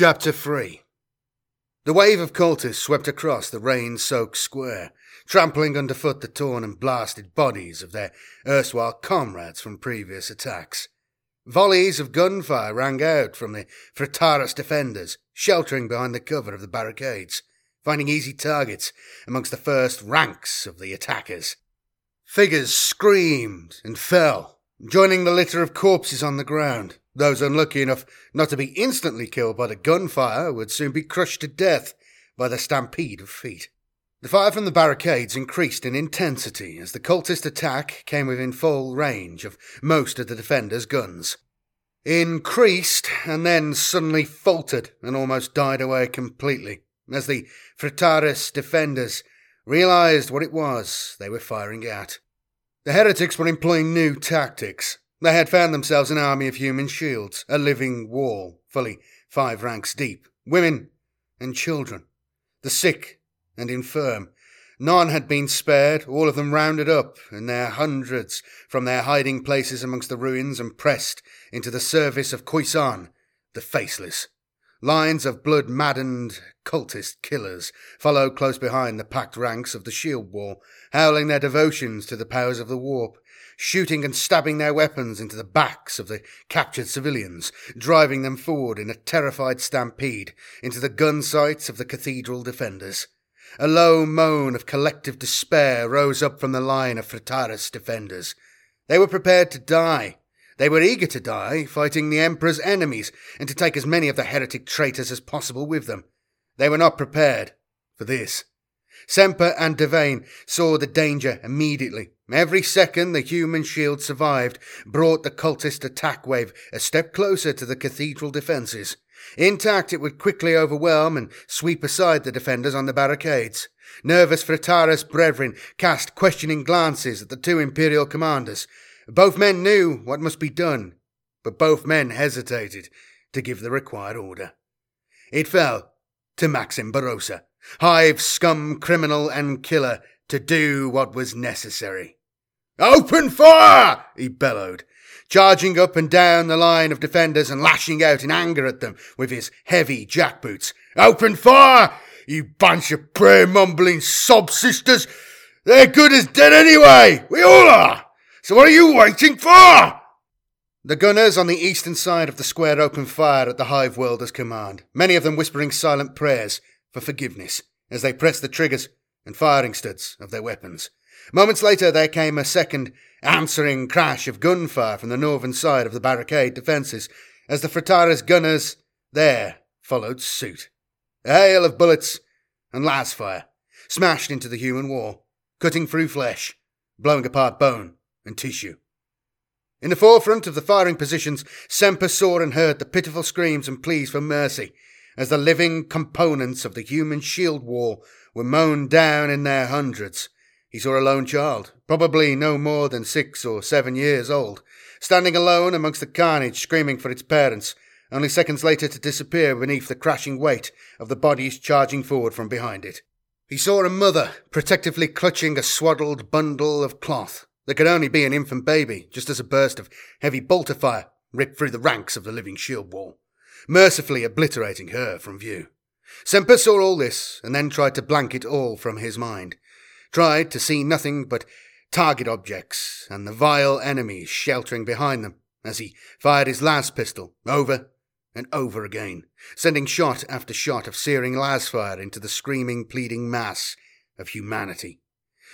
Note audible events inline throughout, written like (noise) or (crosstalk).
Chapter 3 The wave of cultists swept across the rain soaked square, trampling underfoot the torn and blasted bodies of their erstwhile comrades from previous attacks. Volleys of gunfire rang out from the Fritaris defenders, sheltering behind the cover of the barricades, finding easy targets amongst the first ranks of the attackers. Figures screamed and fell, joining the litter of corpses on the ground. Those unlucky enough not to be instantly killed by the gunfire would soon be crushed to death by the stampede of feet. The fire from the barricades increased in intensity as the cultist attack came within full range of most of the defenders' guns. Increased and then suddenly faltered and almost died away completely as the Fritaris defenders realized what it was they were firing at. The heretics were employing new tactics. They had found themselves an army of human shields, a living wall, fully five ranks deep, women and children, the sick and infirm. None had been spared, all of them rounded up in their hundreds from their hiding places amongst the ruins and pressed into the service of Khoisan, the faceless. Lines of blood maddened cultist killers followed close behind the packed ranks of the shield wall, howling their devotions to the powers of the warp, shooting and stabbing their weapons into the backs of the captured civilians, driving them forward in a terrified stampede into the gun sights of the cathedral defenders. A low moan of collective despair rose up from the line of Fritaris defenders. They were prepared to die, they were eager to die, fighting the Emperor's enemies, and to take as many of the heretic traitors as possible with them. They were not prepared for this. Semper and Devane saw the danger immediately. Every second the human shield survived brought the cultist attack wave a step closer to the cathedral defences. Intact, it would quickly overwhelm and sweep aside the defenders on the barricades. Nervous Fritaris brethren cast questioning glances at the two Imperial commanders. Both men knew what must be done, but both men hesitated to give the required order. It fell to Maxim Barossa, hive scum criminal and killer, to do what was necessary. Open fire! he bellowed, charging up and down the line of defenders and lashing out in anger at them with his heavy jackboots. Open fire! You bunch of prayer mumbling sob sisters! They're good as dead anyway! We all are! So what are you waiting for? The gunners on the eastern side of the square opened fire at the Hive Worlder's command, many of them whispering silent prayers for forgiveness as they pressed the triggers and firing studs of their weapons. Moments later, there came a second answering crash of gunfire from the northern side of the barricade defences as the Fritaris gunners there followed suit. A hail of bullets and las fire smashed into the human wall, cutting through flesh, blowing apart bone and tissue. In the forefront of the firing positions, Semper saw and heard the pitiful screams and pleas for mercy as the living components of the human shield wall were mown down in their hundreds. He saw a lone child, probably no more than six or seven years old, standing alone amongst the carnage, screaming for its parents, only seconds later to disappear beneath the crashing weight of the bodies charging forward from behind it. He saw a mother protectively clutching a swaddled bundle of cloth, that could only be an infant baby, just as a burst of heavy bolter fire ripped through the ranks of the living shield wall, mercifully obliterating her from view. Semper saw all this, and then tried to blank it all from his mind. Tried to see nothing but target objects and the vile enemies sheltering behind them as he fired his las pistol over and over again, sending shot after shot of searing las fire into the screaming, pleading mass of humanity.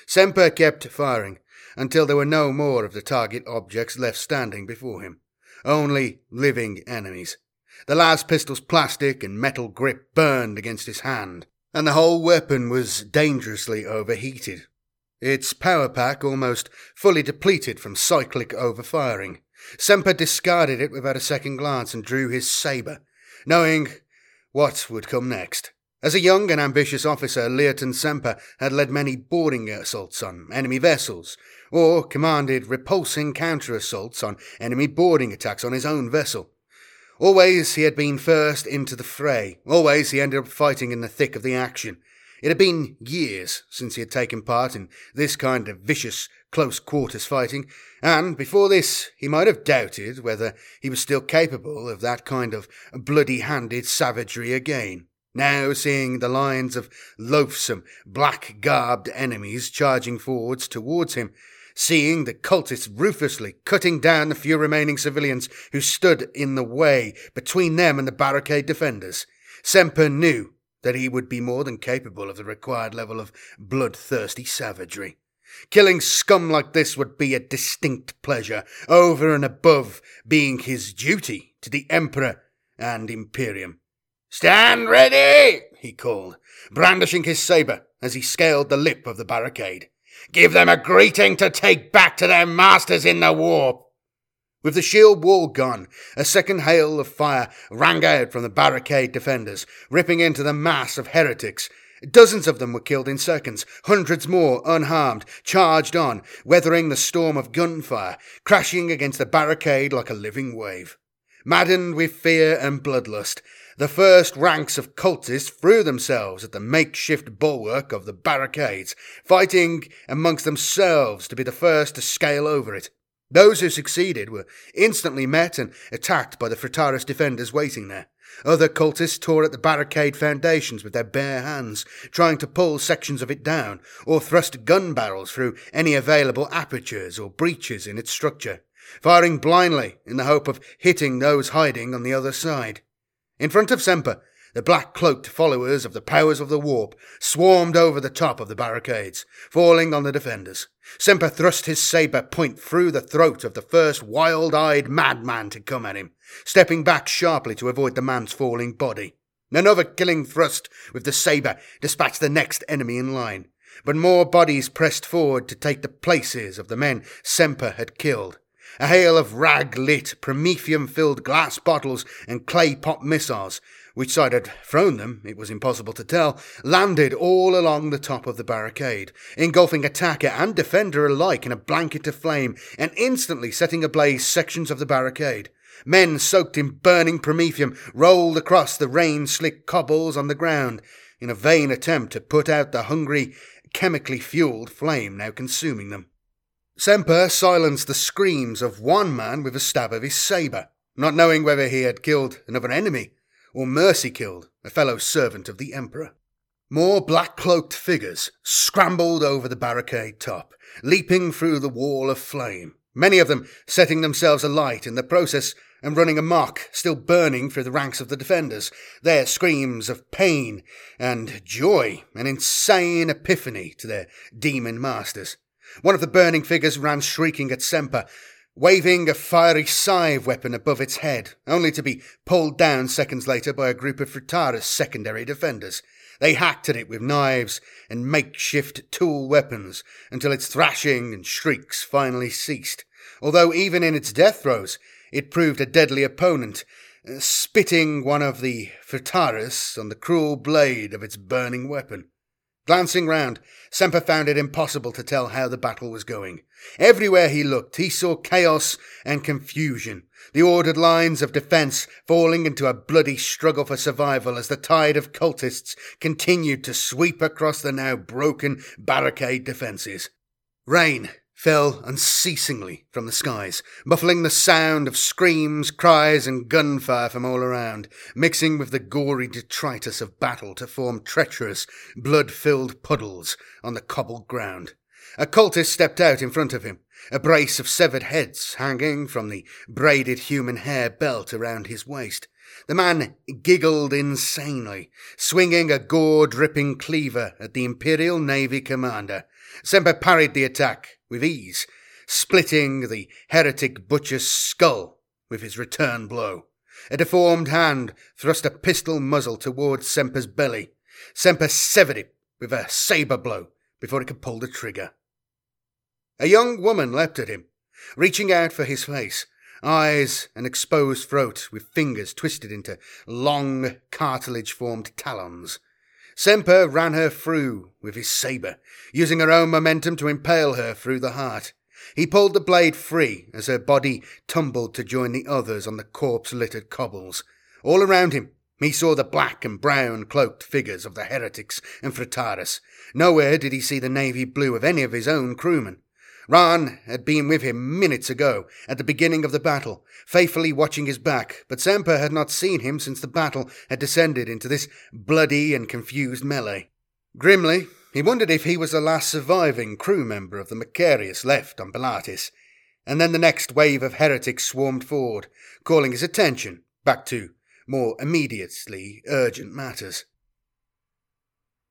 Semper kept firing, until there were no more of the target objects left standing before him. Only living enemies. The las pistol's plastic and metal grip burned against his hand, and the whole weapon was dangerously overheated. Its power pack almost fully depleted from cyclic overfiring. Semper discarded it without a second glance and drew his sabre, knowing what would come next. As a young and ambitious officer, Leoton Semper had led many boarding assaults on enemy vessels, or commanded repulsing counter assaults on enemy boarding attacks on his own vessel. Always he had been first into the fray. Always he ended up fighting in the thick of the action. It had been years since he had taken part in this kind of vicious close quarters fighting, and before this he might have doubted whether he was still capable of that kind of bloody handed savagery again. Now, seeing the lines of loathsome, black garbed enemies charging forwards towards him, seeing the cultists ruthlessly cutting down the few remaining civilians who stood in the way between them and the barricade defenders, Semper knew that he would be more than capable of the required level of bloodthirsty savagery. Killing scum like this would be a distinct pleasure, over and above being his duty to the Emperor and Imperium. Stand ready! he called, brandishing his sabre as he scaled the lip of the barricade. Give them a greeting to take back to their masters in the warp. With the shield wall gone, a second hail of fire rang out from the barricade defenders, ripping into the mass of heretics. Dozens of them were killed in seconds, hundreds more, unharmed, charged on, weathering the storm of gunfire, crashing against the barricade like a living wave. Maddened with fear and bloodlust, the first ranks of cultists threw themselves at the makeshift bulwark of the barricades, fighting amongst themselves to be the first to scale over it. Those who succeeded were instantly met and attacked by the Fritaris defenders waiting there. Other cultists tore at the barricade foundations with their bare hands, trying to pull sections of it down, or thrust gun barrels through any available apertures or breaches in its structure, firing blindly in the hope of hitting those hiding on the other side. In front of Semper, the black cloaked followers of the powers of the warp swarmed over the top of the barricades, falling on the defenders. Semper thrust his sabre point through the throat of the first wild eyed madman to come at him, stepping back sharply to avoid the man's falling body. Another killing thrust with the sabre dispatched the next enemy in line, but more bodies pressed forward to take the places of the men Semper had killed. A hail of rag lit, promethium filled glass bottles and clay pot missiles, which side had thrown them, it was impossible to tell, landed all along the top of the barricade, engulfing attacker and defender alike in a blanket of flame and instantly setting ablaze sections of the barricade. Men soaked in burning promethium rolled across the rain slick cobbles on the ground in a vain attempt to put out the hungry, chemically fueled flame now consuming them. Semper silenced the screams of one man with a stab of his sabre, not knowing whether he had killed another enemy or mercy killed a fellow servant of the Emperor. More black cloaked figures scrambled over the barricade top, leaping through the wall of flame, many of them setting themselves alight in the process and running amok, still burning through the ranks of the defenders, their screams of pain and joy an insane epiphany to their demon masters. One of the burning figures ran shrieking at Semper, waving a fiery scythe weapon above its head, only to be pulled down seconds later by a group of Fritaris secondary defenders. They hacked at it with knives and makeshift tool weapons until its thrashing and shrieks finally ceased, although even in its death throes it proved a deadly opponent, uh, spitting one of the Fritaris on the cruel blade of its burning weapon. Glancing round, Semper found it impossible to tell how the battle was going. Everywhere he looked, he saw chaos and confusion, the ordered lines of defence falling into a bloody struggle for survival as the tide of cultists continued to sweep across the now broken barricade defences. Rain fell unceasingly from the skies, muffling the sound of screams, cries, and gunfire from all around, mixing with the gory detritus of battle to form treacherous, blood filled puddles on the cobbled ground. A cultist stepped out in front of him, a brace of severed heads hanging from the braided human hair belt around his waist. The man giggled insanely, swinging a gore dripping cleaver at the Imperial Navy commander. Semper parried the attack, with ease, splitting the heretic butcher's skull with his return blow. A deformed hand thrust a pistol muzzle towards Semper's belly. Semper severed it with a sabre blow before he could pull the trigger. A young woman leapt at him, reaching out for his face, eyes and exposed throat with fingers twisted into long, cartilage formed talons. Semper ran her through with his sabre, using her own momentum to impale her through the heart. He pulled the blade free as her body tumbled to join the others on the corpse littered cobbles. All around him, He saw the black and brown cloaked figures of the heretics and Fritaris. Nowhere did he see the navy blue of any of his own crewmen. Rahn had been with him minutes ago, at the beginning of the battle, faithfully watching his back, but Semper had not seen him since the battle had descended into this bloody and confused melee. Grimly, he wondered if he was the last surviving crew member of the Macharius left on Pilatus. And then the next wave of heretics swarmed forward, calling his attention back to more immediately urgent matters.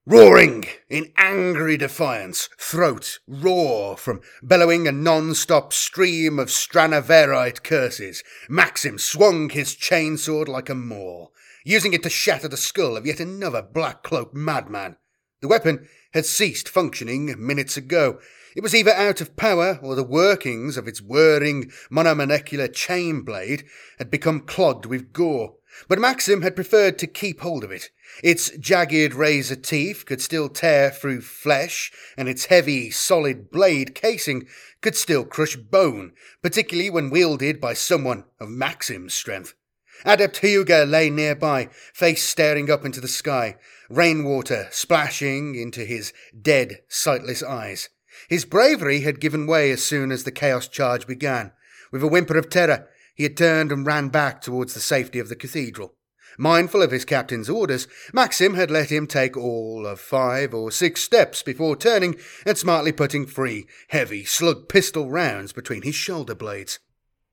Roaring in angry defiance, throat raw from bellowing a non-stop stream of Stranaverite curses, Maxim swung his chainsword like a maul, using it to shatter the skull of yet another black-cloaked madman. The weapon had ceased functioning minutes ago. It was either out of power or the workings of its whirring monomolecular chain blade had become clogged with gore. But Maxim had preferred to keep hold of it. Its jagged razor teeth could still tear through flesh, and its heavy, solid blade casing could still crush bone, particularly when wielded by someone of Maxim's strength. Adept Hyuga lay nearby, face staring up into the sky, rainwater splashing into his dead, sightless eyes. His bravery had given way as soon as the chaos charge began. With a whimper of terror, he had turned and ran back towards the safety of the cathedral. Mindful of his captain's orders, Maxim had let him take all of five or six steps before turning and smartly putting three heavy slug pistol rounds between his shoulder blades.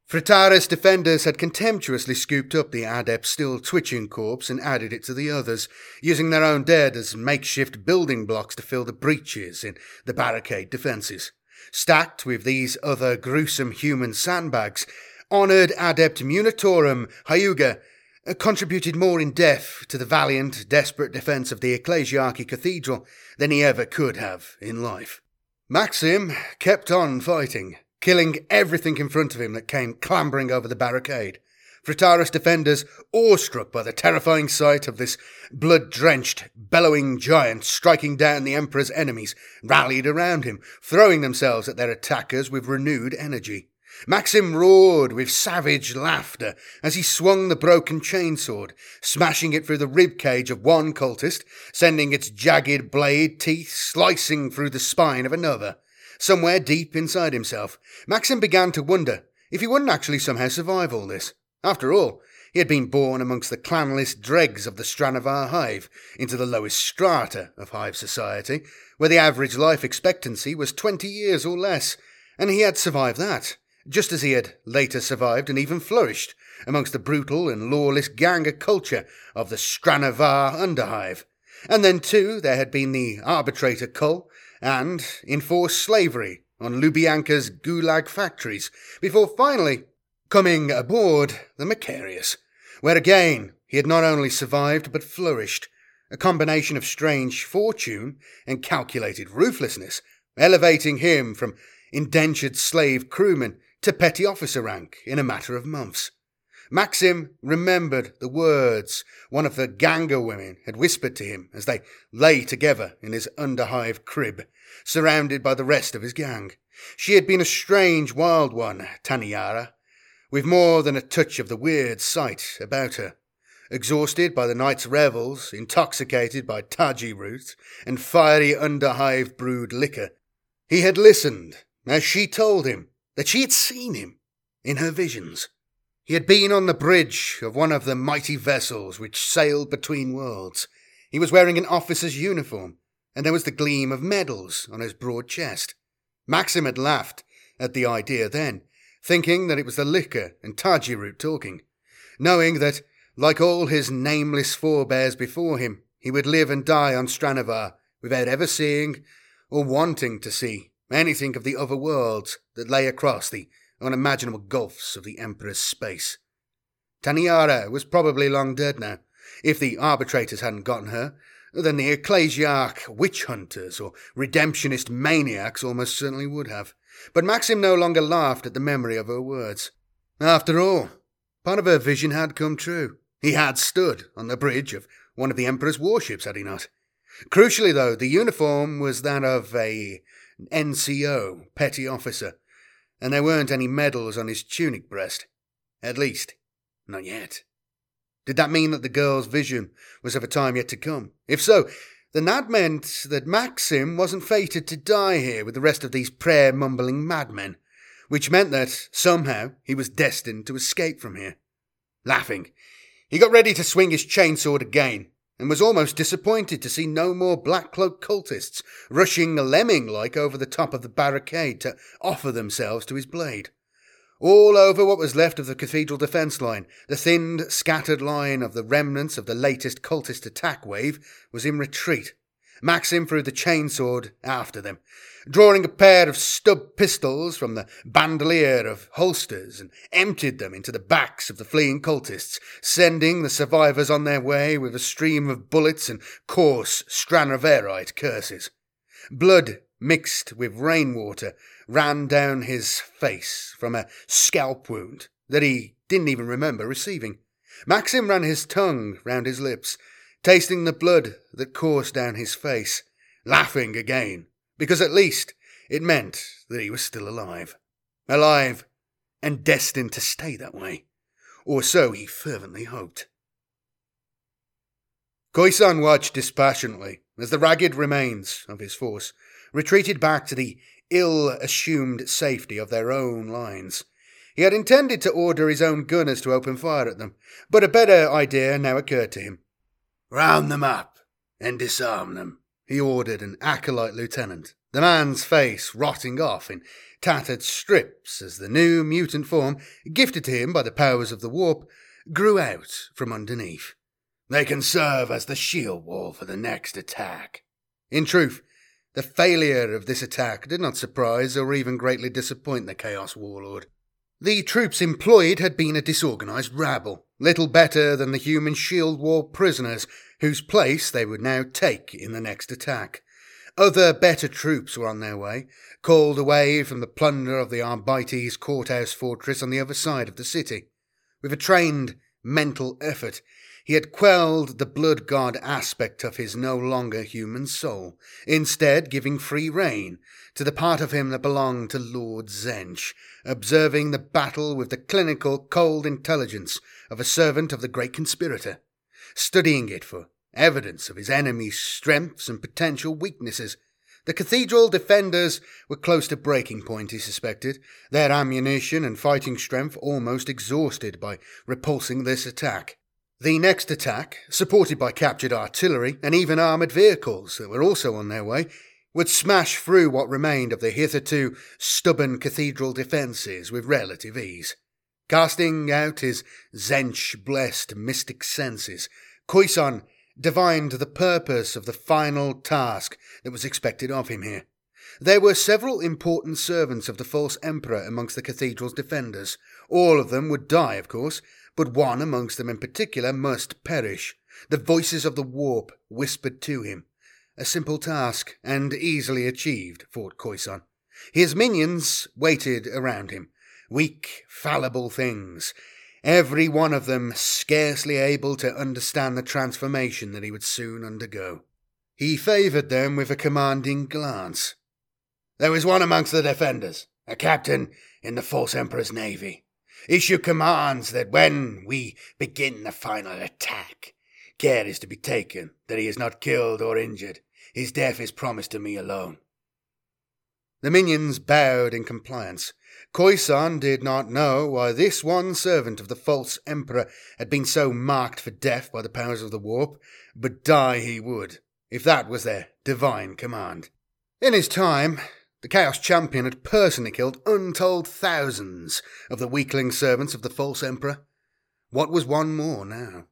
Fritaris defenders had contemptuously scooped up the adept's still twitching corpse and added it to the others, using their own dead as makeshift building blocks to fill the breaches in the barricade defences. Stacked with these other gruesome human sandbags, honoured adept Munitorum Hyuga uh, contributed more in death to the valiant, desperate defence of the Ecclesiarchy Cathedral than he ever could have in life. Maxim kept on fighting, killing everything in front of him that came clambering over the barricade. Fritaris defenders, awestruck by the terrifying sight of this blood drenched, bellowing giant striking down the Emperor's enemies, rallied around him, throwing themselves at their attackers with renewed energy. Maxim roared with savage laughter as he swung the broken chainsword, smashing it through the rib cage of one cultist, sending its jagged blade teeth slicing through the spine of another. Somewhere deep inside himself, Maxim began to wonder if he wouldn't actually somehow survive all this. After all, he had been born amongst the clanless dregs of the Stranavar hive, into the lowest strata of hive society, where the average life expectancy was twenty years or less, and he had survived that just as he had later survived and even flourished amongst the brutal and lawless ganga culture of the Stranavar underhive. And then, too, there had been the arbitrator cull and enforced slavery on Lubyanka's gulag factories, before finally coming aboard the Macharius, where again he had not only survived but flourished, a combination of strange fortune and calculated ruthlessness, elevating him from indentured slave crewman to petty officer rank in a matter of months. Maxim remembered the words one of the Ganga women had whispered to him as they lay together in his underhive crib, surrounded by the rest of his gang. She had been a strange, wild one, Taniara, with more than a touch of the weird sight about her. Exhausted by the night's revels, intoxicated by taji root and fiery underhive brewed liquor, he had listened as she told him that she had seen him in her visions. He had been on the bridge of one of the mighty vessels which sailed between worlds. He was wearing an officer's uniform, and there was the gleam of medals on his broad chest. Maxim had laughed at the idea then, thinking that it was the liquor and Tajiroot talking, knowing that, like all his nameless forebears before him, he would live and die on Stranavar without ever seeing or wanting to see anything of the other worlds that lay across the unimaginable gulfs of the Emperor's space. Taniara was probably long dead now, if the arbitrators hadn't gotten her. Then the ecclesiarch witch hunters or redemptionist maniacs almost certainly would have. But Maxim no longer laughed at the memory of her words. After all, part of her vision had come true. He had stood on the bridge of one of the Emperor's warships, had he not? Crucially, though, the uniform was that of a NCO, petty officer, and there weren't any medals on his tunic breast. At least, not yet. Did that mean that the girl's vision was of a time yet to come? If so, then that meant that Maxim wasn't fated to die here with the rest of these prayer mumbling madmen, which meant that, somehow, he was destined to escape from here. Laughing, he got ready to swing his chainsword again, and was almost disappointed to see no more black cloaked cultists rushing lemming like over the top of the barricade to offer themselves to his blade. All over what was left of the cathedral defence line, the thinned, scattered line of the remnants of the latest cultist attack wave was in retreat. Maxim threw the chainsword after them, drawing a pair of stub pistols from the bandolier of holsters and emptied them into the backs of the fleeing cultists, sending the survivors on their way with a stream of bullets and coarse Stranaverite curses. Blood mixed with rainwater ran down his face from a scalp wound that he didn't even remember receiving. Maxim ran his tongue round his lips, tasting the blood that coursed down his face, laughing again, because at least it meant that he was still alive. Alive and destined to stay that way. Or so he fervently hoped. Khoisan watched dispassionately as the ragged remains of his force retreated back to the ill assumed safety of their own lines. He had intended to order his own gunners to open fire at them, but a better idea now occurred to him. Round them up and disarm them, he ordered an acolyte lieutenant, the man's face rotting off in tattered strips as the new mutant form, gifted to him by the powers of the warp, grew out from underneath. They can serve as the shield wall for the next attack. In truth, the failure of this attack did not surprise or even greatly disappoint the Chaos Warlord. The troops employed had been a disorganized rabble, little better than the human shield wall prisoners, whose place they would now take in the next attack. Other better troops were on their way, called away from the plunder of the Arbites courthouse fortress on the other side of the city. With a trained mental effort, he had quelled the blood god aspect of his no longer human soul, instead giving free rein to the part of him that belonged to Lord Tzeentch, observing the battle with the clinical, cold intelligence of a servant of the great conspirator, studying it for evidence of his enemy's strengths and potential weaknesses. The cathedral defenders were close to breaking point, he suspected, their ammunition and fighting strength almost exhausted by repulsing this attack. The next attack, supported by captured artillery and even armoured vehicles that were also on their way, would smash through what remained of the hitherto stubborn cathedral defences with relative ease. Casting out his Tzeentch blessed mystic senses, Khoisan divined the purpose of the final task that was expected of him here. There were several important servants of the false emperor amongst the cathedral's defenders. All of them would die, of course, but one amongst them in particular must perish. The voices of the warp whispered to him. A simple task, and easily achieved, thought Khoisan. His minions waited around him, weak, fallible things, every one of them scarcely able to understand the transformation that he would soon undergo. He favoured them with a commanding glance. There was one amongst the defenders, a captain in the false emperor's navy issue commands that when we begin the final attack, care is to be taken that he is not killed or injured. His death is promised to me alone. The minions bowed in compliance. Khoisan did not know why this one servant of the false emperor had been so marked for death by the powers of the warp, but die he would, if that was their divine command. In his time, the Chaos Champion had personally killed untold thousands of the weakling servants of the false Emperor. What was one more now?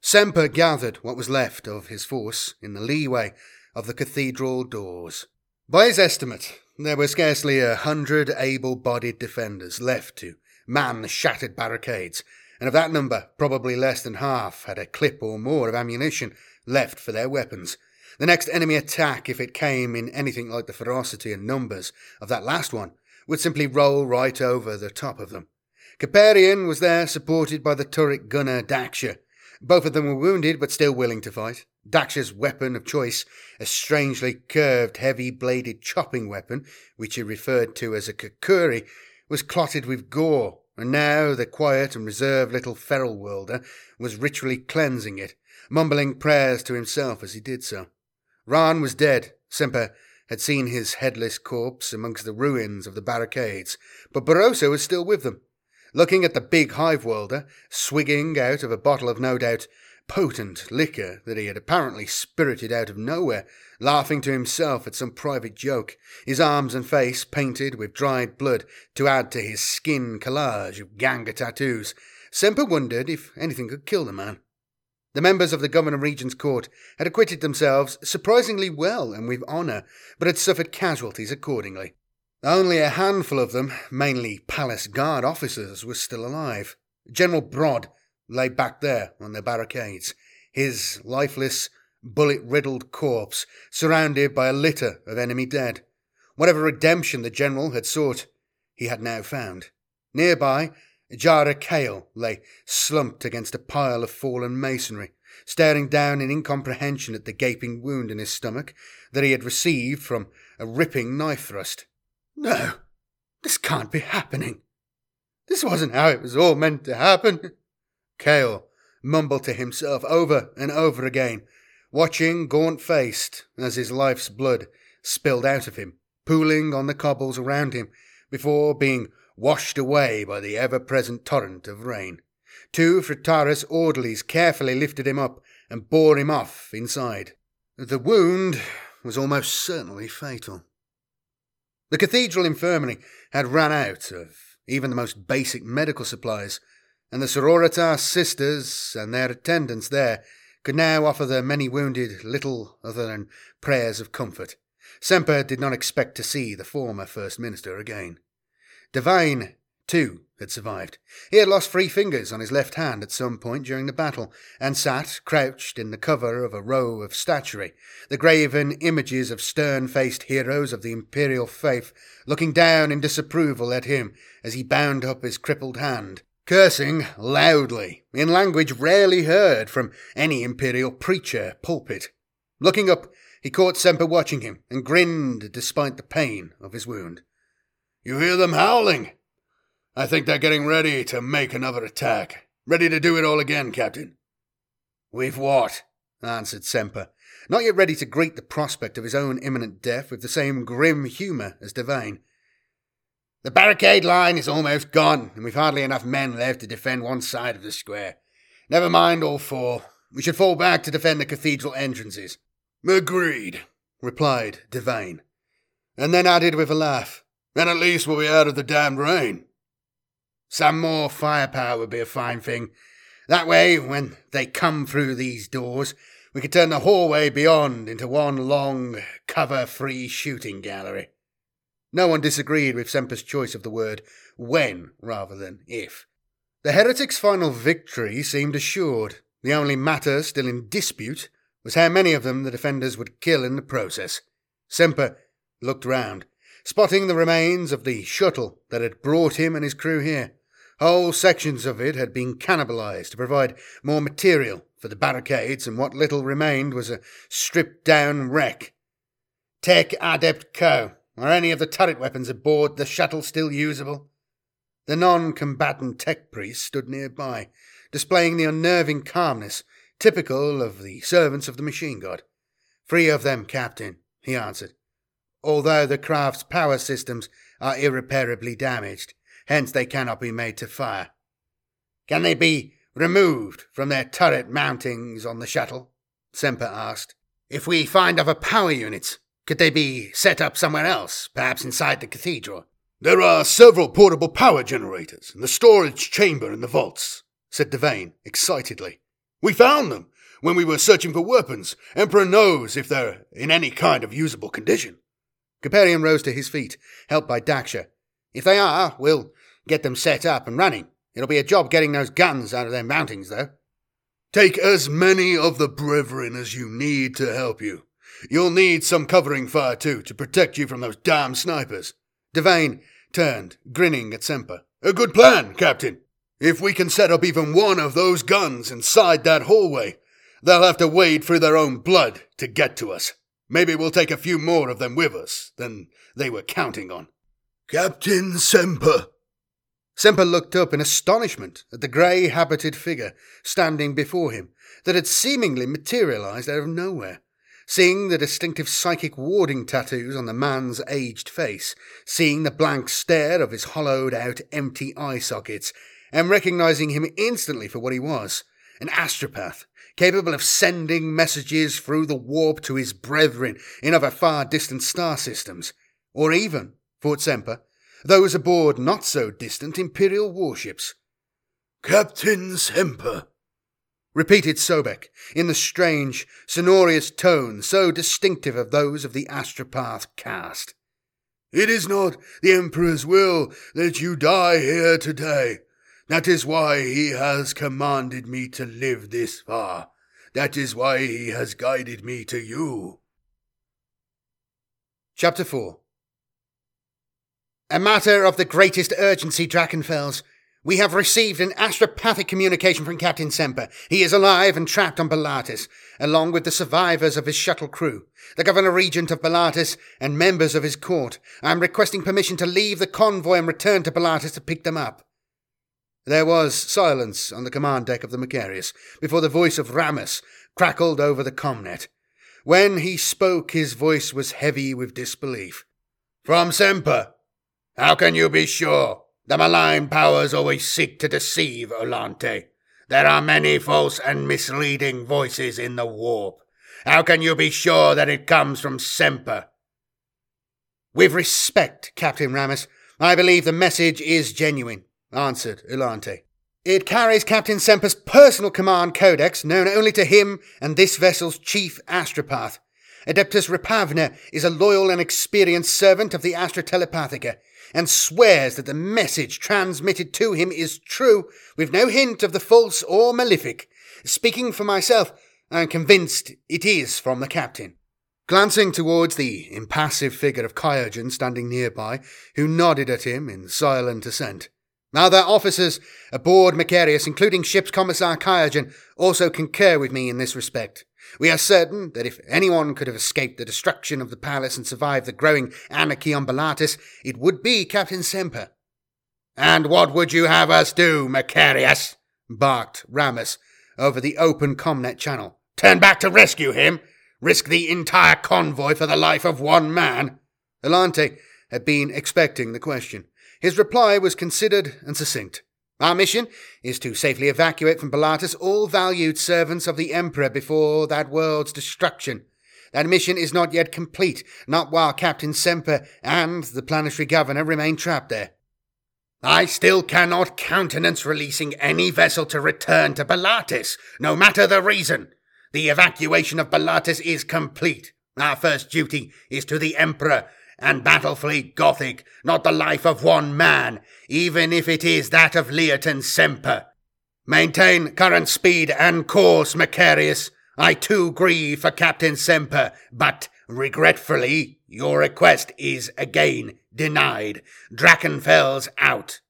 Semper gathered what was left of his force in the leeway of the cathedral doors. By his estimate, there were scarcely a hundred able bodied defenders left to man the shattered barricades, and of that number, probably less than half had a clip or more of ammunition left for their weapons. The next enemy attack, if it came in anything like the ferocity and numbers of that last one, would simply roll right over the top of them. Caparian was there, supported by the turret gunner Daksha. Both of them were wounded, but still willing to fight. Daksha's weapon of choice, a strangely curved, heavy bladed chopping weapon, which he referred to as a kakuri, was clotted with gore and now the quiet and reserved little feral worlder was ritually cleansing it, mumbling prayers to himself as he did so. Rahn was dead. Semper had seen his headless corpse amongst the ruins of the barricades, but Barroso was still with them, looking at the big hive worlder, swigging out of a bottle of no doubt potent liquor that he had apparently spirited out of nowhere, laughing to himself at some private joke, his arms and face painted with dried blood to add to his skin collage of ganga tattoos. Semper wondered if anything could kill the man. The members of the Governor Regent's Court had acquitted themselves surprisingly well and with honour, but had suffered casualties accordingly. Only a handful of them, mainly palace guard officers, were still alive. General Brod lay back there on the barricades, his lifeless, bullet riddled corpse surrounded by a litter of enemy dead. Whatever redemption the general had sought, he had now found. Nearby, Jara Kale lay slumped against a pile of fallen masonry, staring down in incomprehension at the gaping wound in his stomach that he had received from a ripping knife thrust. No, this can't be happening. This wasn't how it was all meant to happen. Kale mumbled to himself over and over again, watching gaunt faced as his life's blood spilled out of him, pooling on the cobbles around him before being washed away by the ever present torrent of rain. Two Fritaris orderlies carefully lifted him up and bore him off inside. The wound was almost certainly fatal. The cathedral infirmary had run out of even the most basic medical supplies, and the Sororitas sisters and their attendants there could now offer the many wounded little other than prayers of comfort. Semper did not expect to see the former First Minister again. Devane, too, had survived. He had lost three fingers on his left hand at some point during the battle, and sat crouched in the cover of a row of statuary, the graven images of stern faced heroes of the imperial faith looking down in disapproval at him as he bound up his crippled hand cursing loudly in language rarely heard from any imperial preacher pulpit. Looking up, he caught Semper watching him and grinned despite the pain of his wound. You hear them howling? I think they're getting ready to make another attack. Ready to do it all again, Captain. We've what? answered Semper, not yet ready to greet the prospect of his own imminent death with the same grim humour as Devane. The barricade line is almost gone, and we've hardly enough men left to defend one side of the square. Never mind all four. We should fall back to defend the cathedral entrances. Agreed, replied Devane, and then added with a laugh, Then at least we'll be out of the damned rain. Some more firepower would be a fine thing. That way, when they come through these doors, we could turn the hallway beyond into one long, cover free shooting gallery. No one disagreed with Semper's choice of the word when rather than if. The heretics' final victory seemed assured. The only matter still in dispute was how many of them the defenders would kill in the process. Semper looked round, spotting the remains of the shuttle that had brought him and his crew here. Whole sections of it had been cannibalized to provide more material for the barricades, and what little remained was a stripped down wreck. Tech Adept Co. Are any of the turret weapons aboard the shuttle still usable? The non combatant tech priest stood nearby, displaying the unnerving calmness typical of the servants of the machine god. Three of them, Captain, he answered, although the craft's power systems are irreparably damaged, hence they cannot be made to fire. Can they be removed from their turret mountings on the shuttle? Semper asked. If we find other power units, could they be set up somewhere else, perhaps inside the cathedral? There are several portable power generators in the storage chamber in the vaults, said Devane excitedly. We found them when we were searching for weapons. Emperor knows if they're in any kind of usable condition. Caparian rose to his feet, helped by Daksha. If they are, we'll get them set up and running. It'll be a job getting those guns out of their mountings, though. Take as many of the brethren as you need to help you, You'll need some covering fire too to protect you from those damn snipers. Devane turned, grinning at Semper. A good plan, Captain. If we can set up even one of those guns inside that hallway, they'll have to wade through their own blood to get to us. Maybe we'll take a few more of them with us than they were counting on. Captain Semper, Semper looked up in astonishment at the grey habited figure standing before him that had seemingly materialized out of nowhere. Seeing the distinctive psychic warding tattoos on the man's aged face, seeing the blank stare of his hollowed out empty eye sockets, and recognizing him instantly for what he was an astropath, capable of sending messages through the warp to his brethren in other far distant star systems, or even, thought Semper, those aboard not so distant Imperial warships. Captain Semper, repeated Sobek in the strange, sonorous tone so distinctive of those of the astropath caste. It is not the Emperor's will that you die here today. That is why he has commanded me to live this far. That is why he has guided me to you. Chapter 4 A matter of the greatest urgency, Drachenfels. We have received an astropathic communication from Captain Semper. He is alive and trapped on Belatis, along with the survivors of his shuttle crew, the Governor Regent of Belatis, and members of his court. I am requesting permission to leave the convoy and return to Belatis to pick them up. There was silence on the command deck of the Macharius before the voice of Ramus crackled over the comnet. When he spoke, his voice was heavy with disbelief. From Semper. How can you be sure? The malign powers always seek to deceive Olante. There are many false and misleading voices in the warp. How can you be sure that it comes from Semper? With respect, Captain Ramus, I believe the message is genuine, answered Olante. It carries Captain Semper's personal command codex, known only to him and this vessel's chief astropath. Adeptus Repavna is a loyal and experienced servant of the Astra Telepathica and swears that the message transmitted to him is true, with no hint of the false or malefic. Speaking for myself, I am convinced it is from the captain. Glancing towards the impassive figure of Kyogen standing nearby, who nodded at him in silent assent. Other officers aboard Macharius, including Ship's Commissar Kyogen, also concur with me in this respect. We are certain that if anyone could have escaped the destruction of the palace and survived the growing anarchy on Belatis, it would be Captain Semper. And what would you have us do, Macharius? barked Ramus over the open Comnet channel. Turn back to rescue him? Risk the entire convoy for the life of one man? Olante had been expecting the question. His reply was considered and succinct. Our mission is to safely evacuate from Belatis all valued servants of the Emperor before that world's destruction. That mission is not yet complete, not while Captain Semper and the planetary governor remain trapped there. I still cannot countenance releasing any vessel to return to Belatis, no matter the reason. The evacuation of Belatis is complete. Our first duty is to the Emperor and Battlefleet Gothic, not the life of one man, even if it is that of Leoton Semper. Maintain current speed and course, Macharius. I too grieve for Captain Semper, but regretfully, your request is again denied. Drachenfels out.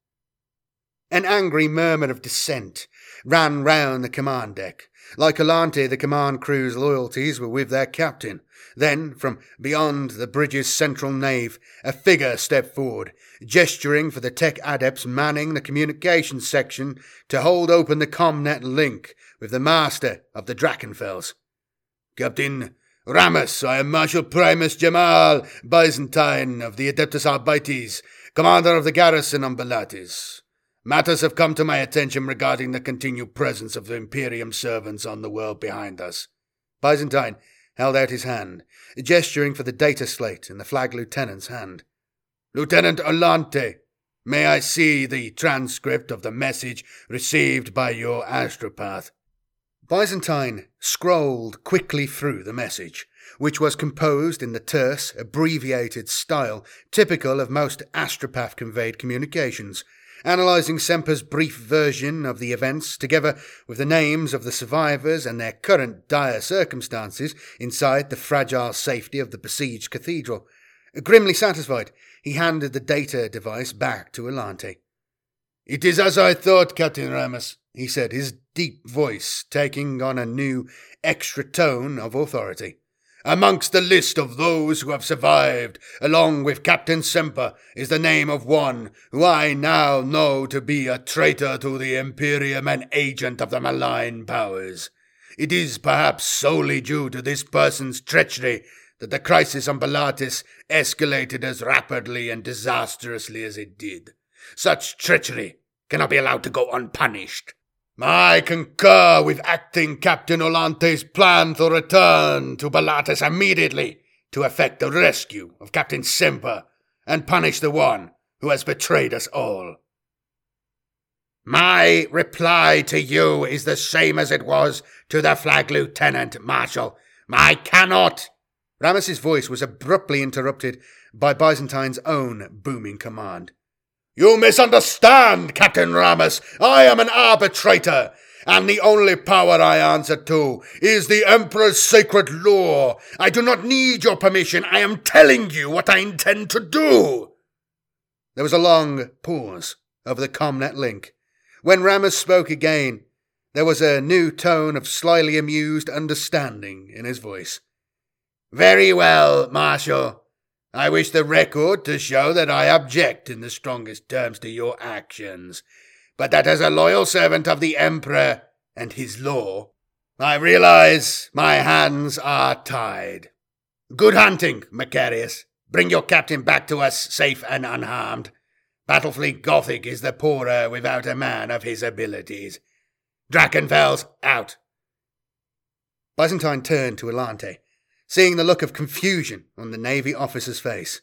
An angry murmur of dissent ran round the command deck. Like Olante, the command crew's loyalties were with their captain. Then, from beyond the bridge's central nave, a figure stepped forward, gesturing for the tech adepts manning the communications section to hold open the comnet link with the master of the Drachenfels. Captain Ramus, I am Marshal Primus Jamal Byzantine of the Adeptus Arbites, commander of the garrison on Belatis. Matters have come to my attention regarding the continued presence of the Imperium servants on the world behind us. Byzantine held out his hand, gesturing for the data slate in the flag lieutenant's hand. Lieutenant Olante, may I see the transcript of the message received by your astropath? Byzantine scrolled quickly through the message, which was composed in the terse, abbreviated style typical of most astropath conveyed communications, analysing Semper's brief version of the events, together with the names of the survivors and their current dire circumstances inside the fragile safety of the besieged cathedral. Grimly satisfied, he handed the data device back to Olante. It is as I thought, Captain Ramus, he said, his deep voice taking on a new, extra tone of authority. Amongst the list of those who have survived, along with Captain Semper, is the name of one who I now know to be a traitor to the Imperium and agent of the malign powers. It is perhaps solely due to this person's treachery that the crisis on Belatis escalated as rapidly and disastrously as it did. Such treachery cannot be allowed to go unpunished. I concur with acting Captain Olante's plan to return to Belatis immediately to effect the rescue of Captain Semper and punish the one who has betrayed us all. My reply to you is the same as it was to the flag lieutenant, Marshal. I cannot. Ramus's voice was abruptly interrupted by Byzantine's own booming command. You misunderstand, Captain Ramus. I am an arbitrator, and the only power I answer to is the Emperor's sacred law. I do not need your permission. I am telling you what I intend to do. There was a long pause over the Comnet link. When Ramus spoke again, there was a new tone of slyly amused understanding in his voice. Very well, Marshal. I wish the record to show that I object in the strongest terms to your actions, but that as a loyal servant of the Emperor and his law, I realize my hands are tied. Good hunting, Macharius. Bring your captain back to us safe and unharmed. Battlefleet Gothic is the poorer without a man of his abilities. Drachenfels, out. Byzantine turned to Olante seeing the look of confusion on the Navy officer's face.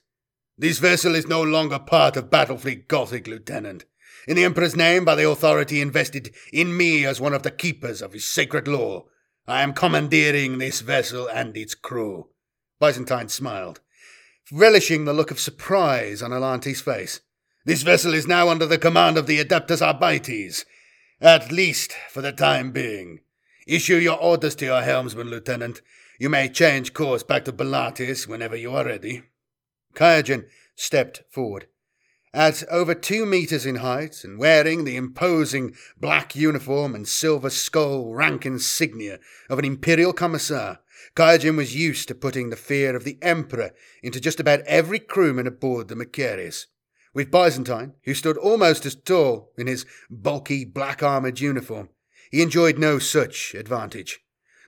This vessel is no longer part of Battlefleet Gothic, Lieutenant. In the Emperor's name, by the authority invested in me as one of the keepers of his sacred law, I am commandeering this vessel and its crew. Byzantine smiled, relishing the look of surprise on Olante's face. This vessel is now under the command of the Adeptus Arbites, at least for the time being. Issue your orders to your helmsman, Lieutenant, you may change course back to Belatis whenever you are ready. Kyogen stepped forward. At over two meters in height and wearing the imposing black uniform and silver skull rank insignia of an imperial commissar, Kyogen was used to putting the fear of the Emperor into just about every crewman aboard the Macharius. With Byzantine, who stood almost as tall in his bulky black armoured uniform, he enjoyed no such advantage.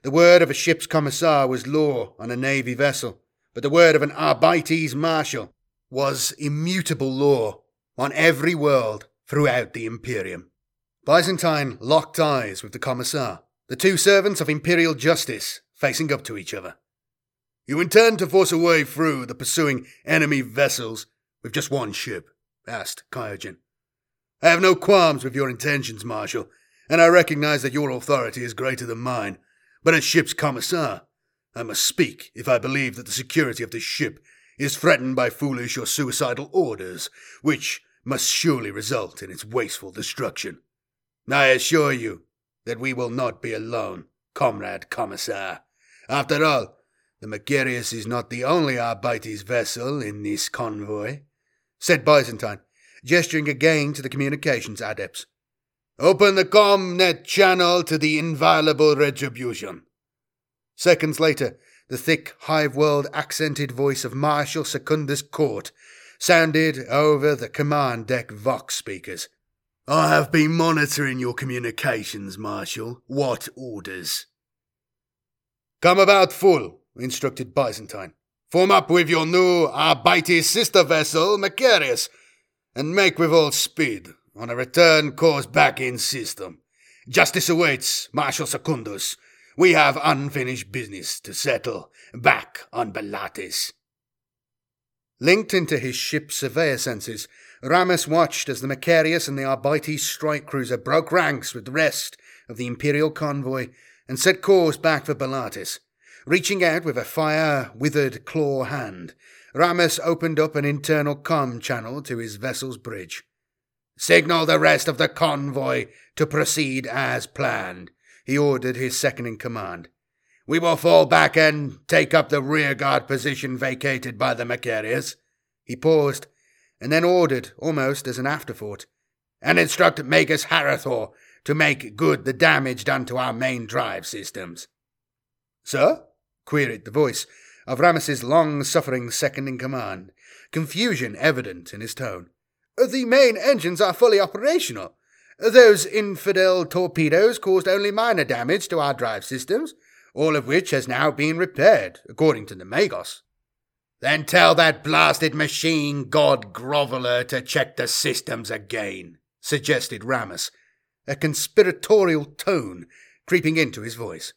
The word of a ship's commissar was law on a navy vessel, but the word of an Arbites marshal was immutable law on every world throughout the Imperium. Byzantine locked eyes with the commissar, the two servants of imperial justice facing up to each other. You intend to force a way through the pursuing enemy vessels with just one ship? asked Kyogen. I have no qualms with your intentions, Marshal, and I recognize that your authority is greater than mine but as ship's commissar, I must speak if I believe that the security of this ship is threatened by foolish or suicidal orders, which must surely result in its wasteful destruction. I assure you that we will not be alone, comrade commissar. After all, the Macharius is not the only Arbites vessel in this convoy, said Byzantine, gesturing again to the communications adepts. Open the comnet channel to the inviolable retribution. Seconds later, the thick, hive world accented voice of Marshal Secundus Court sounded over the command deck vox speakers. I have been monitoring your communications, Marshal. What orders? Come about full, instructed Byzantine. Form up with your new Arbites sister vessel, Macharius, and make with all speed on a return course back in system. Justice awaits, Marshal Secundus. We have unfinished business to settle back on Belatis. Linked into his ship's surveyor senses, Ramus watched as the Macharius and the Arbites strike cruiser broke ranks with the rest of the Imperial convoy and set course back for Belatis. Reaching out with a fire withered claw hand, Ramus opened up an internal com channel to his vessel's bridge. Signal the rest of the convoy to proceed as planned, he ordered his second in command. We will fall back and take up the rearguard position vacated by the Macharius. He paused, and then ordered, almost as an afterthought, and instruct Magos Harathor to make good the damage done to our main drive systems. Sir? queried the voice of Ramus's long suffering second in command, confusion evident in his tone. The main engines are fully operational. Those infidel torpedoes caused only minor damage to our drive systems, all of which has now been repaired, according to the Magos. Then tell that blasted machine god groveler to check the systems again, suggested Ramus, a conspiratorial tone creeping into his voice.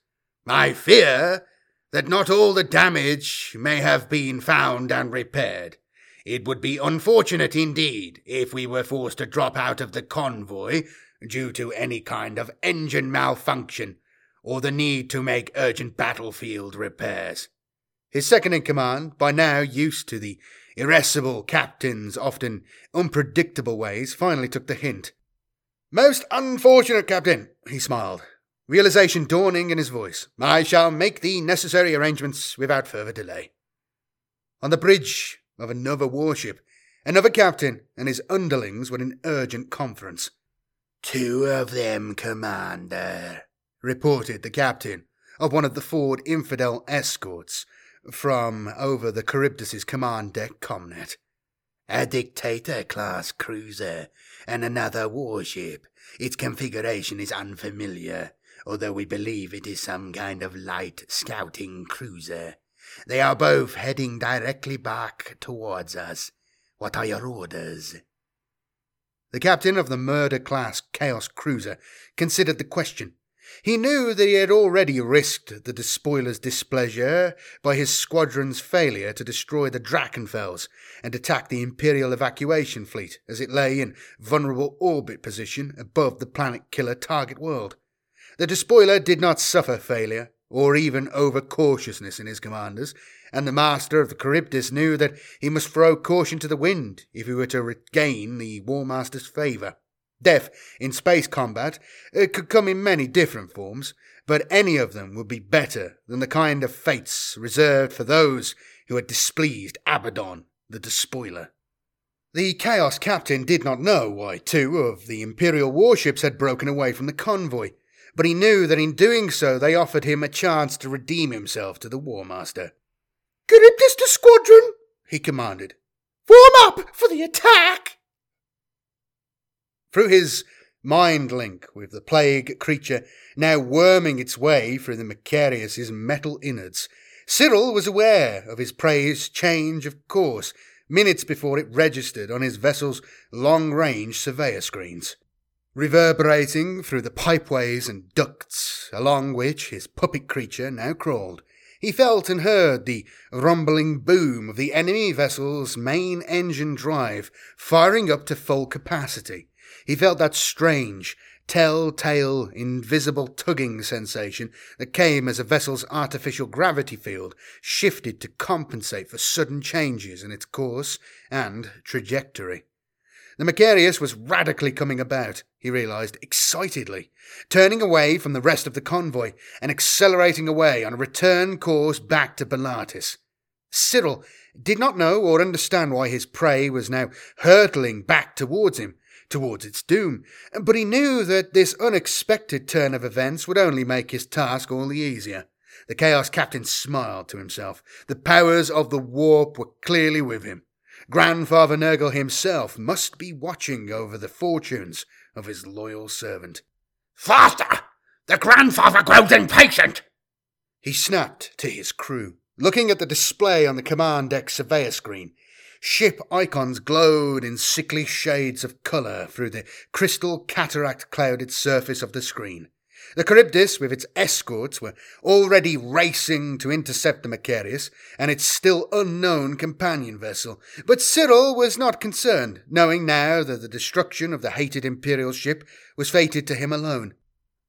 I fear that not all the damage may have been found and repaired. It would be unfortunate indeed if we were forced to drop out of the convoy due to any kind of engine malfunction or the need to make urgent battlefield repairs. His second in command, by now used to the irascible captain's often unpredictable ways, finally took the hint. Most unfortunate, Captain, he smiled, realization dawning in his voice. I shall make the necessary arrangements without further delay. On the bridge of another warship, another captain and his underlings were in urgent conference. Two of them, Commander, reported the captain of one of the Ford infidel escorts from over the Charybdis's command deck comnet. A dictator class cruiser and another warship. Its configuration is unfamiliar, although we believe it is some kind of light scouting cruiser. They are both heading directly back towards us. What are your orders? The captain of the murder class Chaos cruiser considered the question. He knew that he had already risked the despoiler's displeasure by his squadron's failure to destroy the Drachenfels and attack the Imperial evacuation fleet as it lay in vulnerable orbit position above the planet killer target world. The despoiler did not suffer failure or even over cautiousness in his commanders, and the master of the Charybdis knew that he must throw caution to the wind if he were to regain the War Master's favour. Death in space combat it could come in many different forms, but any of them would be better than the kind of fates reserved for those who had displeased Abaddon, the despoiler. The Chaos captain did not know why two of the Imperial warships had broken away from the convoy, but he knew that in doing so they offered him a chance to redeem himself to the War Master. Charybdis to squadron, he commanded. Form up for the attack! Through his mind link with the plague creature now worming its way through the Macharius's metal innards, Cyril was aware of his prey's change of course minutes before it registered on his vessel's long range surveyor screens reverberating through the pipeways and ducts along which his puppet creature now crawled. He felt and heard the rumbling boom of the enemy vessel's main engine drive firing up to full capacity. He felt that strange, tell-tale, invisible tugging sensation that came as a vessel's artificial gravity field shifted to compensate for sudden changes in its course and trajectory. The Macharius was radically coming about, he realized excitedly, turning away from the rest of the convoy and accelerating away on a return course back to Belatis. Cyril did not know or understand why his prey was now hurtling back towards him, towards its doom, but he knew that this unexpected turn of events would only make his task all the easier. The Chaos Captain smiled to himself. The powers of the warp were clearly with him. Grandfather Nurgle himself must be watching over the fortunes of his loyal servant. Faster! The grandfather grows impatient! He snapped to his crew, looking at the display on the command deck surveyor screen. Ship icons glowed in sickly shades of colour through the crystal cataract clouded surface of the screen. The Charybdis, with its escorts, were already racing to intercept the Macharius and its still unknown companion vessel. But Cyril was not concerned, knowing now that the destruction of the hated Imperial ship was fated to him alone.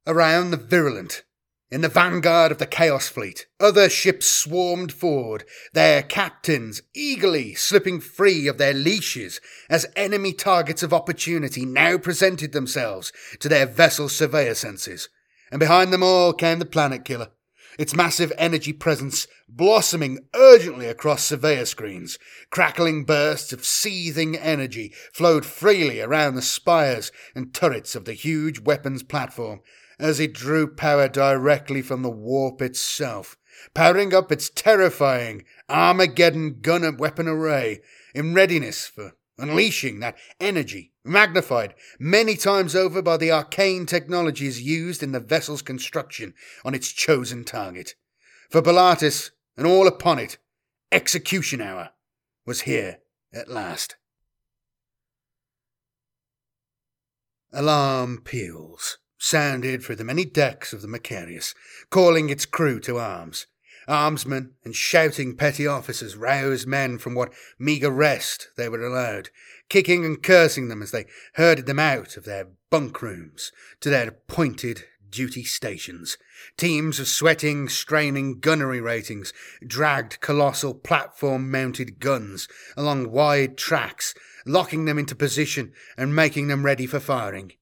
Around the Virulent, in the vanguard of the Chaos Fleet, other ships swarmed forward, their captains eagerly slipping free of their leashes as enemy targets of opportunity now presented themselves to their vessel surveyor senses and behind them all came the planet killer, its massive energy presence blossoming urgently across surveyor screens. Crackling bursts of seething energy flowed freely around the spires and turrets of the huge weapons platform as it drew power directly from the warp itself. powering up its terrifying Armageddon gun and weapon array in readiness for unleashing that energy, magnified many times over by the arcane technologies used in the vessel's construction on its chosen target. For Belatis and all upon it, execution hour was here at last. Alarm peals sounded through the many decks of the Macharius, calling its crew to arms. Armsmen and shouting petty officers roused men from what meagre rest they were allowed, kicking and cursing them as they herded them out of their bunk rooms to their appointed duty stations. Teams of sweating, straining gunnery ratings dragged colossal platform mounted guns along wide tracks, locking them into position and making them ready for firing.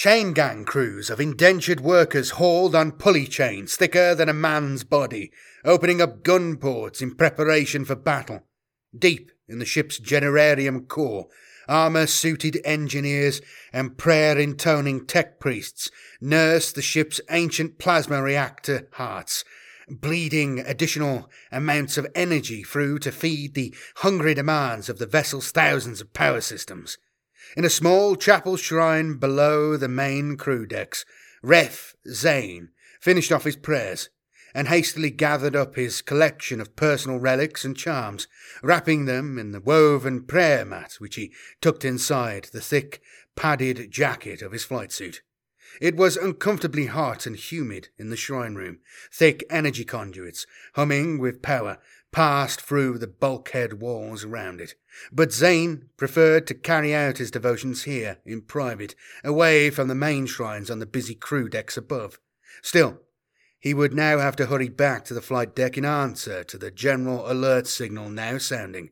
Chain gang crews of indentured workers hauled on pulley chains thicker than a man's body, opening up gun ports in preparation for battle. Deep in the ship's generarium core, armour suited engineers and prayer intoning tech priests nursed the ship's ancient plasma reactor hearts, bleeding additional amounts of energy through to feed the hungry demands of the vessel's thousands of power systems. In a small chapel shrine below the main crew decks, Ref Zane finished off his prayers and hastily gathered up his collection of personal relics and charms, wrapping them in the woven prayer mat which he tucked inside the thick, padded jacket of his flight suit. It was uncomfortably hot and humid in the shrine room. Thick energy conduits, humming with power, passed through the bulkhead walls around it. But Zane preferred to carry out his devotions here, in private, away from the main shrines on the busy crew decks above. Still, he would now have to hurry back to the flight deck in answer to the general alert signal now sounding.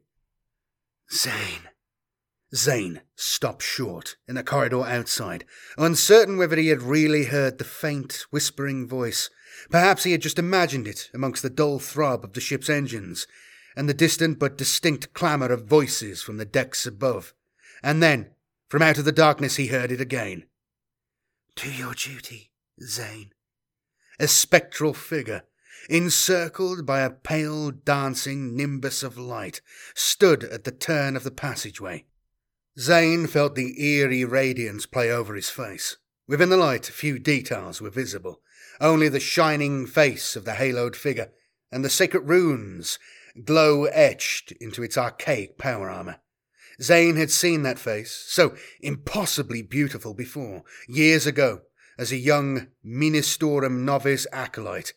Zane. Zane stopped short in the corridor outside, uncertain whether he had really heard the faint, whispering voice. Perhaps he had just imagined it amongst the dull throb of the ship's engines and the distant but distinct clamour of voices from the decks above. And then, from out of the darkness, he heard it again. Do your duty, Zane. A spectral figure, encircled by a pale, dancing nimbus of light, stood at the turn of the passageway. Zane felt the eerie radiance play over his face. Within the light, a few details were visible, only the shining face of the haloed figure and the sacred runes glow etched into its archaic power armor. Zane had seen that face, so impossibly beautiful before, years ago, as a young Ministorum novice acolyte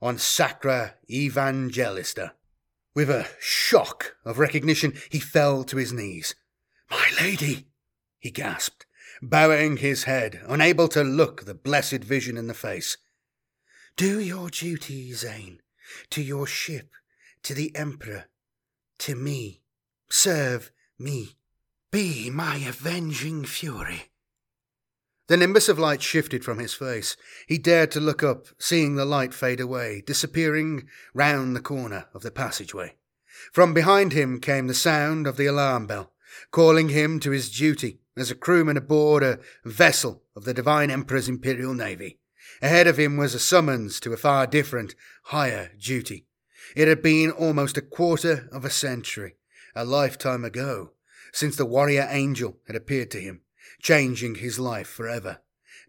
on Sacra Evangelista. With a shock of recognition, he fell to his knees. My lady, he gasped, bowing his head, unable to look the blessed vision in the face. Do your duty, Zane, to your ship, to the Emperor, to me. Serve me. Be my avenging fury. The nimbus of light shifted from his face. He dared to look up, seeing the light fade away, disappearing round the corner of the passageway. From behind him came the sound of the alarm bell calling him to his duty as a crewman aboard a vessel of the Divine Emperor's Imperial Navy. Ahead of him was a summons to a far different, higher duty. It had been almost a quarter of a century, a lifetime ago, since the warrior angel had appeared to him, changing his life forever.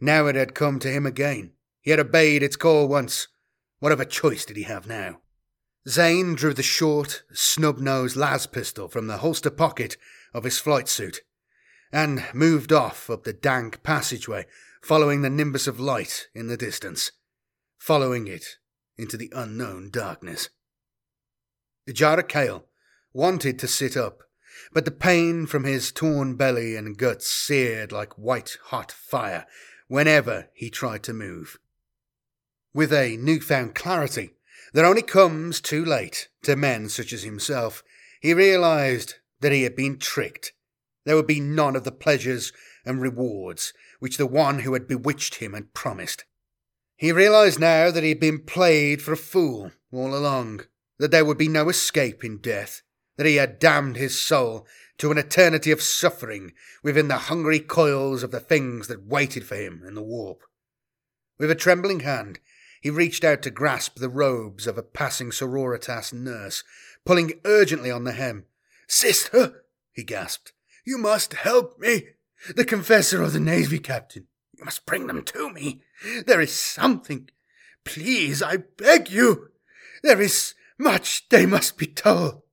Now it had come to him again. He had obeyed its call once. What a choice did he have now? Zane drew the short, snub-nosed las pistol from the holster pocket of his flight suit, and moved off up the dank passageway, following the nimbus of light in the distance, following it into the unknown darkness. Ijara Kale wanted to sit up, but the pain from his torn belly and guts seared like white hot fire whenever he tried to move. With a newfound clarity that only comes too late to men such as himself, he realized that he had been tricked. There would be none of the pleasures and rewards which the one who had bewitched him had promised. He realized now that he had been played for a fool all along, that there would be no escape in death, that he had damned his soul to an eternity of suffering within the hungry coils of the things that waited for him in the warp. With a trembling hand, He reached out to grasp the robes of a passing sororitas nurse, pulling urgently on the hem. Sister, he gasped, you must help me. The confessor of the Navy captain. You must bring them to me. There is something. Please, I beg you. There is much they must be told.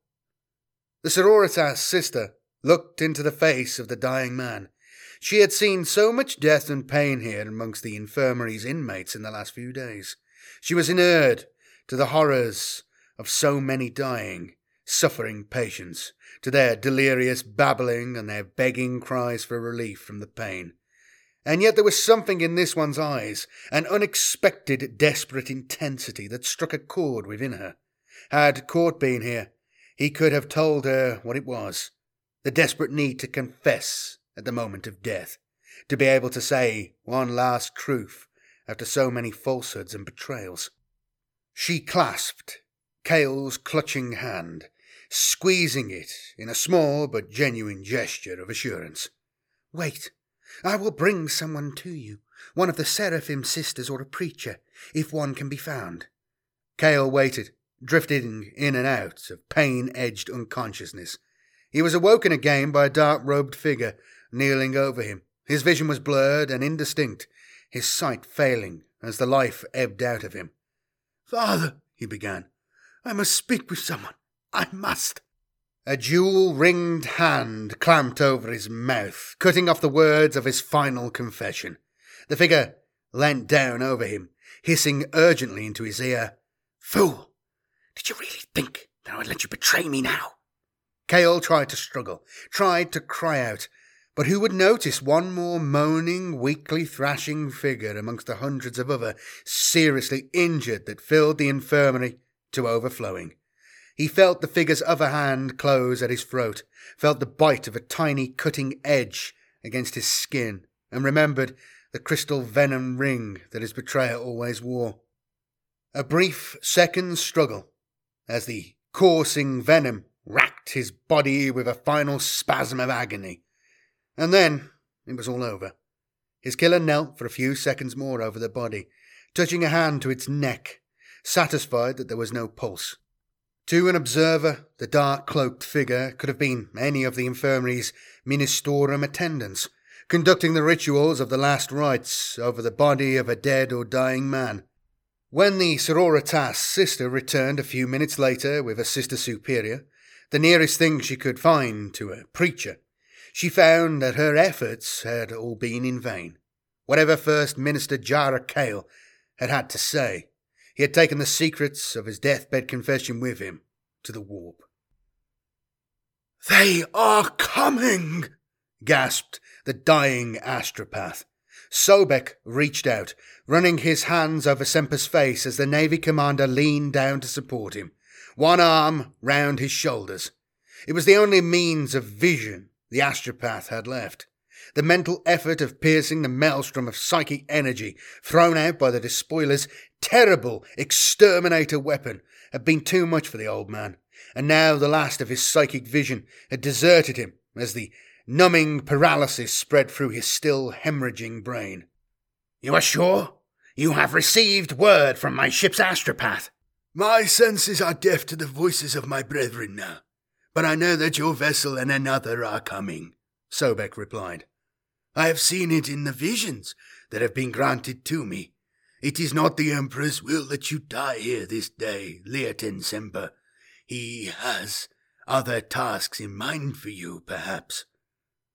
The sororitas sister looked into the face of the dying man. She had seen so much death and pain here amongst the infirmary's inmates in the last few days. She was inured to the horrors of so many dying, suffering patients, to their delirious babbling and their begging cries for relief from the pain. And yet there was something in this one's eyes, an unexpected, desperate intensity that struck a chord within her. Had Court been here, he could have told her what it was the desperate need to confess at the moment of death, to be able to say one last truth after so many falsehoods and betrayals. She clasped Cale's clutching hand, squeezing it in a small but genuine gesture of assurance. Wait, I will bring someone to you, one of the Seraphim sisters or a preacher, if one can be found. Cale waited, drifting in and out of pain edged unconsciousness. He was awoken again by a dark robed figure kneeling over him. His vision was blurred and indistinct, his sight failing as the life ebbed out of him. Father, he began, I must speak with someone. I must. A jewel ringed hand clamped over his mouth, cutting off the words of his final confession. The figure leant down over him, hissing urgently into his ear, Fool! Did you really think that I would let you betray me now? Cale tried to struggle, tried to cry out, but who would notice one more moaning, weakly thrashing figure amongst the hundreds of other seriously injured that filled the infirmary to overflowing? He felt the figure's other hand close at his throat, felt the bite of a tiny cutting edge against his skin, and remembered the crystal venom ring that his betrayer always wore. A brief second struggle, as the coursing venom racked his body with a final spasm of agony. And then it was all over. His killer knelt for a few seconds more over the body, touching a hand to its neck, satisfied that there was no pulse. To an observer, the dark cloaked figure could have been any of the infirmary's ministorum attendants, conducting the rituals of the last rites over the body of a dead or dying man. When the sororitas sister returned a few minutes later with a sister superior, the nearest thing she could find to a preacher, she found that her efforts had all been in vain. Whatever First Minister Jara Cale had had to say, he had taken the secrets of his deathbed confession with him to the warp. They are coming! gasped the dying astropath. Sobek reached out, running his hands over Semper's face as the Navy commander leaned down to support him, one arm round his shoulders. It was the only means of vision the astropath had left. The mental effort of piercing the maelstrom of psychic energy thrown out by the despoiler's terrible exterminator weapon had been too much for the old man, and now the last of his psychic vision had deserted him as the numbing paralysis spread through his still hemorrhaging brain. You are sure? You have received word from my ship's astropath. My senses are deaf to the voices of my brethren now, but I know that your vessel and another are coming, Sobek replied. I have seen it in the visions that have been granted to me. It is not the Emperor's will that you die here this day, Leotin Semper. He has other tasks in mind for you, perhaps.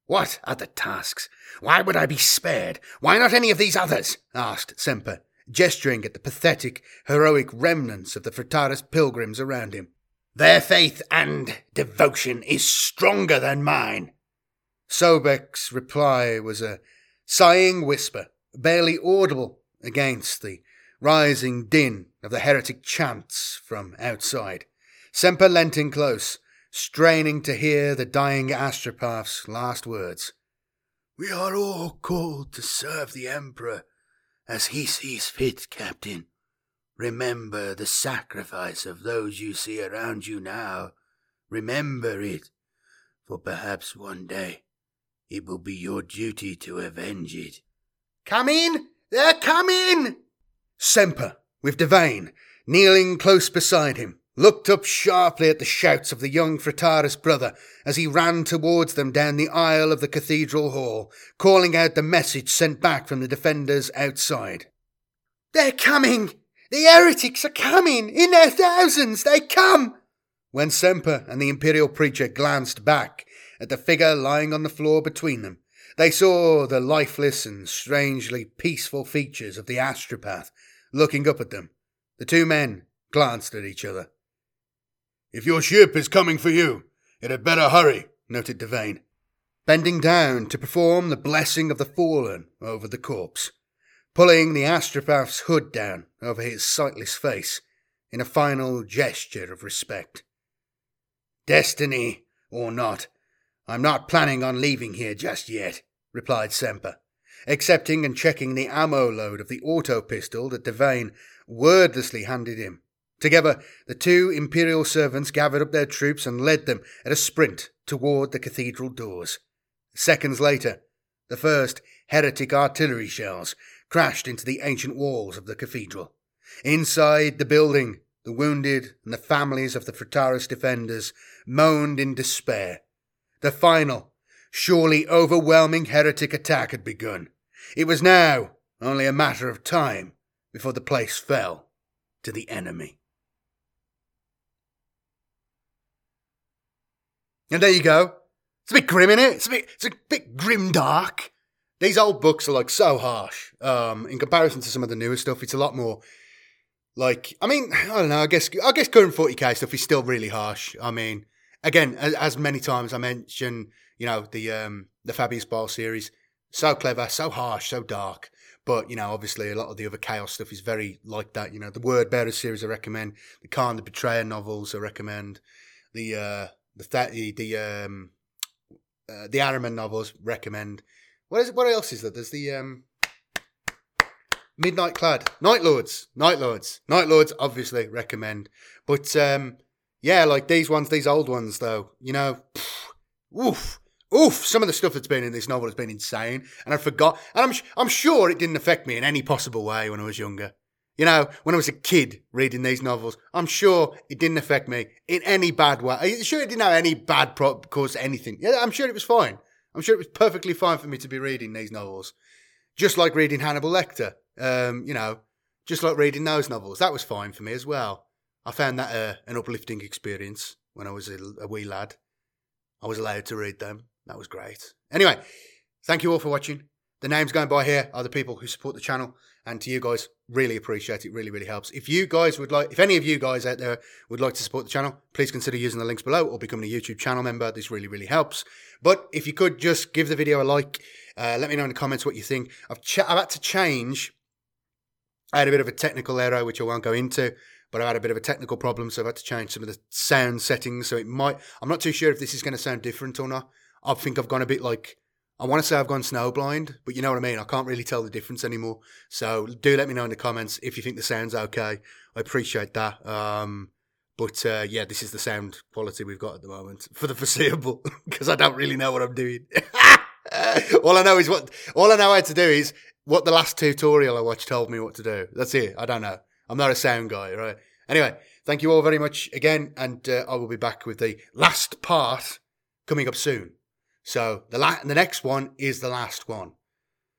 What other tasks? Why would I be spared? Why not any of these others? asked Semper, gesturing at the pathetic, heroic remnants of the Fratardus pilgrims around him. Their faith and devotion is stronger than mine. Sobek's reply was a sighing whisper, barely audible against the rising din of the heretic chants from outside. Semper leant in close, straining to hear the dying astropath's last words. We are all called to serve the Emperor as he sees fit, Captain. Remember the sacrifice of those you see around you now. Remember it, for perhaps one day it will be your duty to avenge it. Come in! They're coming! Semper with Devane kneeling close beside him, looked up sharply at the shouts of the young Fritaris brother as he ran towards them down the aisle of the cathedral hall, calling out the message sent back from the defenders outside. They're coming! The heretics are coming! In their thousands, they come! When Semper and the Imperial preacher glanced back at the figure lying on the floor between them, they saw the lifeless and strangely peaceful features of the astropath looking up at them. The two men glanced at each other. If your ship is coming for you, it had better hurry, noted Devane, bending down to perform the blessing of the fallen over the corpse, pulling the astropath's hood down over his sightless face in a final gesture of respect. Destiny or not, I'm not planning on leaving here just yet, replied Semper, accepting and checking the ammo load of the auto pistol that Devane wordlessly handed him. Together, the two Imperial servants gathered up their troops and led them at a sprint toward the cathedral doors. Seconds later, the first heretic artillery shells crashed into the ancient walls of the cathedral. Inside the building, the wounded and the families of the Fritaris defenders moaned in despair. The final, surely overwhelming heretic attack had begun. It was now only a matter of time before the place fell to the enemy. And there you go. It's a bit grim, isn't it? It's a bit, it's a bit grim dark. These old books are like so harsh. Um, in comparison to some of the newer stuff, it's a lot more like. I mean, I don't know. I guess I guess current 40k stuff is still really harsh. I mean, again, as, as many times I mentioned, you know, the um, the Fabius Bile series, so clever, so harsh, so dark. But you know, obviously, a lot of the other chaos stuff is very like that. You know, the Word Bearer series I recommend, the Kharn the Betrayer novels I recommend, the uh, the the the um, uh, the Ahriman novels recommend. What is what else is there? There's the um, Midnight Clad, Night Lords, Night Lords, Night Lords. Obviously recommend, but um, yeah, like these ones, these old ones though. You know, pff, oof. Oof! Some of the stuff that's been in this novel has been insane, and I forgot. And I'm I'm sure it didn't affect me in any possible way when I was younger. You know, when I was a kid reading these novels, I'm sure it didn't affect me in any bad way. I'm sure it didn't have any bad pro- cause anything. Yeah, I'm sure it was fine. I'm sure it was perfectly fine for me to be reading these novels. Just like reading Hannibal Lecter. Um, you know, just like reading those novels. That was fine for me as well. I found that uh, an uplifting experience when I was a, a wee lad. I was allowed to read them. That was great. Anyway, thank you all for watching. The names going by here are the people who support the channel. And to you guys, really appreciate it. Really, really helps. If you guys would like, if any of you guys out there would like to support the channel, please consider using the links below or becoming a YouTube channel member. This really, really helps. But if you could just give the video a like, uh, let me know in the comments what you think. I've, ch- I've had to change. I had a bit of a technical error, which I won't go into, but I've had a bit of a technical problem, so I've had to change some of the sound settings. So it might, I'm not too sure if this is going to sound different or not. I think I've gone a bit like I want to say I've gone snowblind, but you know what I mean. I can't really tell the difference anymore. So do let me know in the comments if you think the sound's okay. I appreciate that. Um, but uh, yeah, this is the sound quality we've got at the moment (laughs) for the foreseeable (laughs) because I don't really know what I'm doing. (laughs) all I know is what all I know how to do is what the last tutorial I watched told me what to do. That's it. I don't know. I'm not a sound guy, right? Anyway, thank you all very much again, and uh, I will be back with the last part coming up soon. So the la- the next one is the last one.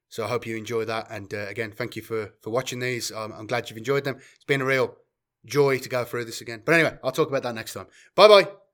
So I hope you enjoy that. And uh, again, thank you for for watching these. Um, I'm glad you've enjoyed them. It's been a real joy to go through this again. But anyway, I'll talk about that next time. Bye bye.